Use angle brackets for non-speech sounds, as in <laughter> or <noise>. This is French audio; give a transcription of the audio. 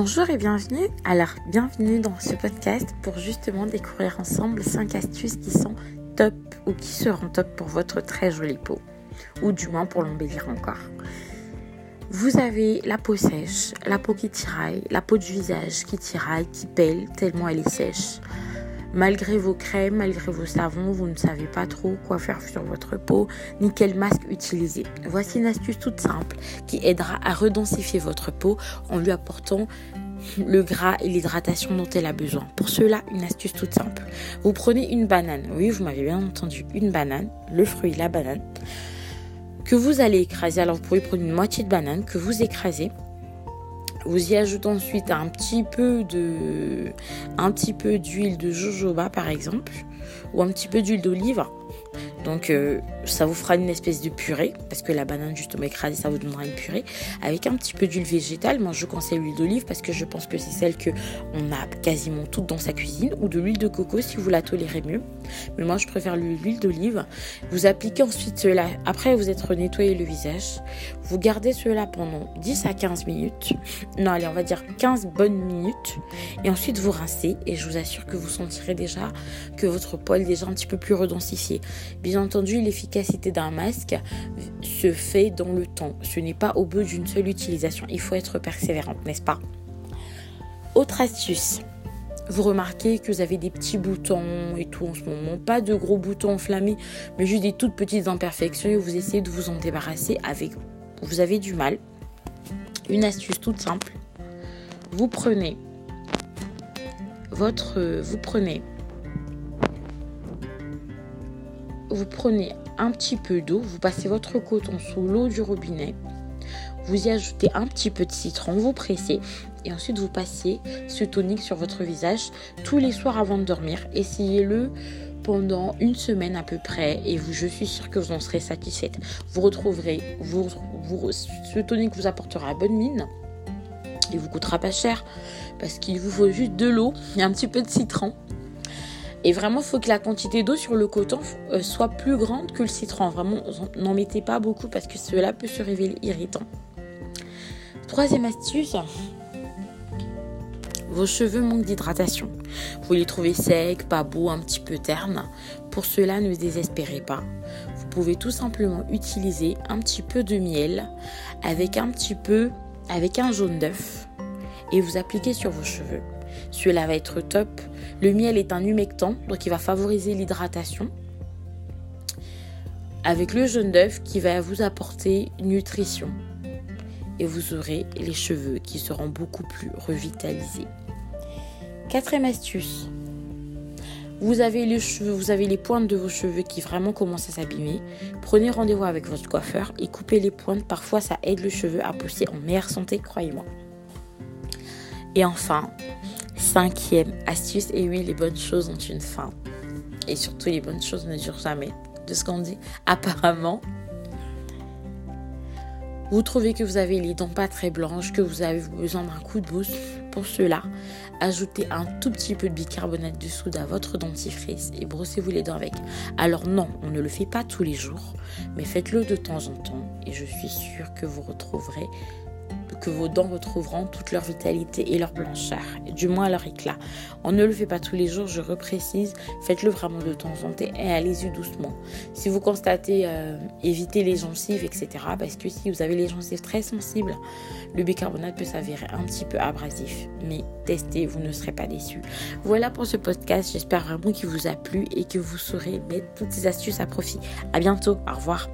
Bonjour et bienvenue. Alors, bienvenue dans ce podcast pour justement découvrir ensemble 5 astuces qui sont top ou qui seront top pour votre très jolie peau. Ou du moins pour l'embellir encore. Vous avez la peau sèche, la peau qui tiraille, la peau du visage qui tiraille, qui pèle tellement elle est sèche. Malgré vos crèmes, malgré vos savons, vous ne savez pas trop quoi faire sur votre peau ni quel masque utiliser. Voici une astuce toute simple qui aidera à redensifier votre peau en lui apportant le gras et l'hydratation dont elle a besoin. Pour cela, une astuce toute simple. Vous prenez une banane, oui, vous m'avez bien entendu, une banane, le fruit, la banane, que vous allez écraser. Alors vous pouvez prendre une moitié de banane que vous écrasez vous y ajoutez ensuite un petit peu d'huile de jojoba par exemple, ou un petit peu d'huile d'olive. Donc euh, ça vous fera une espèce de purée, parce que la banane justement écrasée, ça vous donnera une purée, avec un petit peu d'huile végétale. Moi je conseille l'huile d'olive parce que je pense que c'est celle que on a quasiment toute dans sa cuisine, ou de l'huile de coco si vous la tolérez mieux. Mais moi je préfère l'huile d'olive. Vous appliquez ensuite cela, après vous êtes nettoyé le visage, vous gardez cela pendant 10 à 15 minutes. Non allez on va dire 15 bonnes minutes. Et ensuite vous rincez et je vous assure que vous sentirez déjà que votre poil est déjà un petit peu plus redensifié. Bien entendu l'efficacité d'un masque se fait dans le temps. Ce n'est pas au bout d'une seule utilisation. Il faut être persévérante, n'est-ce pas? Autre astuce. Vous remarquez que vous avez des petits boutons et tout en ce moment. Pas de gros boutons enflammés, mais juste des toutes petites imperfections et vous essayez de vous en débarrasser avec... Vous avez du mal. Une astuce toute simple. Vous prenez votre... Vous prenez vous prenez un petit peu d'eau, vous passez votre coton sous l'eau du robinet, vous y ajoutez un petit peu de citron, vous pressez et ensuite vous passez ce tonique sur votre visage tous les soirs avant de dormir. Essayez-le pendant une semaine à peu près et vous, je suis sûre que vous en serez satisfaite. Vous retrouverez, vous, ce tonique vous apportera bonne mine. Il vous coûtera pas cher parce qu'il vous faut juste de l'eau et un petit peu de citron et vraiment, il faut que la quantité d'eau sur le coton euh, soit plus grande que le citron. Vraiment, n'en mettez pas beaucoup parce que cela peut se révéler irritant. Troisième astuce, vos cheveux manquent d'hydratation. Vous les trouvez secs, pas beaux, un petit peu ternes. Pour cela, ne désespérez pas. Vous pouvez tout simplement utiliser un petit peu de miel avec un petit peu, avec un jaune d'œuf et vous appliquez sur vos cheveux. Cela va être top. Le miel est un humectant, donc il va favoriser l'hydratation. Avec le jaune d'œuf qui va vous apporter nutrition. Et vous aurez les cheveux qui seront beaucoup plus revitalisés. Quatrième astuce. Vous avez les cheveux, pointes de vos cheveux qui vraiment commencent à s'abîmer. Prenez rendez-vous avec votre coiffeur et coupez les pointes. Parfois, ça aide le cheveu à pousser en meilleure santé, croyez-moi. Et enfin, cinquième astuce, et oui, les bonnes choses ont une fin. Et surtout, les bonnes choses ne durent jamais. De ce qu'on dit, <laughs> apparemment. Vous trouvez que vous avez les dents pas très blanches, que vous avez besoin d'un coup de boost. Pour cela, ajoutez un tout petit peu de bicarbonate de soude à votre dentifrice et brossez-vous les dents avec. Alors non, on ne le fait pas tous les jours, mais faites-le de temps en temps et je suis sûre que vous retrouverez que vos dents retrouveront toute leur vitalité et leur blancheur, du moins leur éclat. On ne le fait pas tous les jours, je reprécise, faites-le vraiment de temps en temps et allez-y doucement. Si vous constatez, euh, évitez les gencives, etc. Parce que si vous avez les gencives très sensibles, le bicarbonate peut s'avérer un petit peu abrasif. Mais testez, vous ne serez pas déçus. Voilà pour ce podcast, j'espère vraiment qu'il vous a plu et que vous saurez mettre toutes ces astuces à profit. À bientôt, au revoir.